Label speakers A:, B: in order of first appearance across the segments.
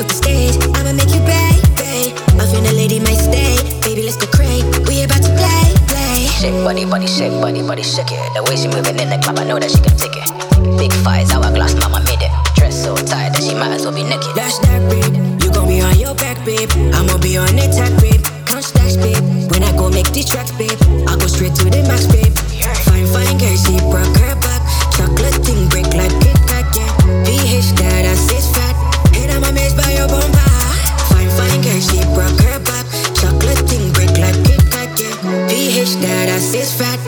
A: up the stage. I'ma make you pay, pay. My friend, a lady might stay. Baby, let's go crazy. We about to play, play. Shake buddy, buddy, shake buddy, buddy, shake it. The way she moving in the club, I know that she can take it. Big thighs, hourglass, mama made it. Dress so tight that she might as well be naked. That's that, babe. You gon' be on your back, babe. I'ma be on attack. tech, fat.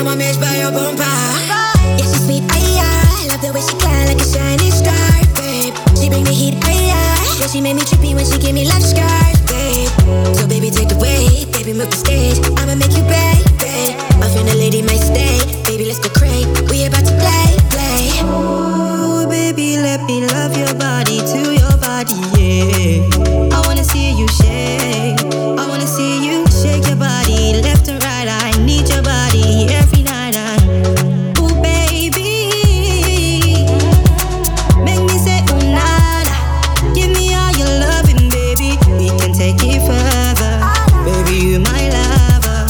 A: On my maze by your bumper. Yeah, she sweet, aye, aye. Love the way she glide like a shining star, babe. She bring the heat, aye, aye. Yeah, she make me trippy when she give me love scars, babe. So baby, take the weight, baby, move the stage. I'ma make you pay, babe. I feel the lady might stay, baby, let's go crazy. We about to play, play.
B: Ooh, baby, let me love your body to your body, yeah. I wanna see you shake. Baby. You my lover.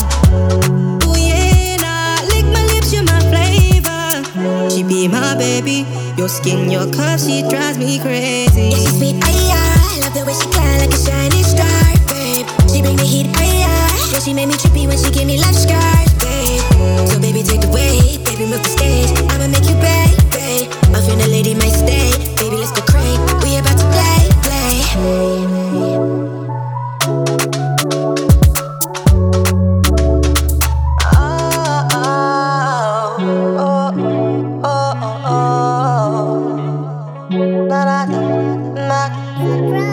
B: Yeah, nah. Lick my lips, you're my flavor. She be my baby. Your skin, your curves, she drives me crazy. Yeah, she
A: sweet, aye, aye. Love the way she glide like a shining star, babe. She bring heat. Yeah, she make me trippy when she give me love
B: na na na
C: na.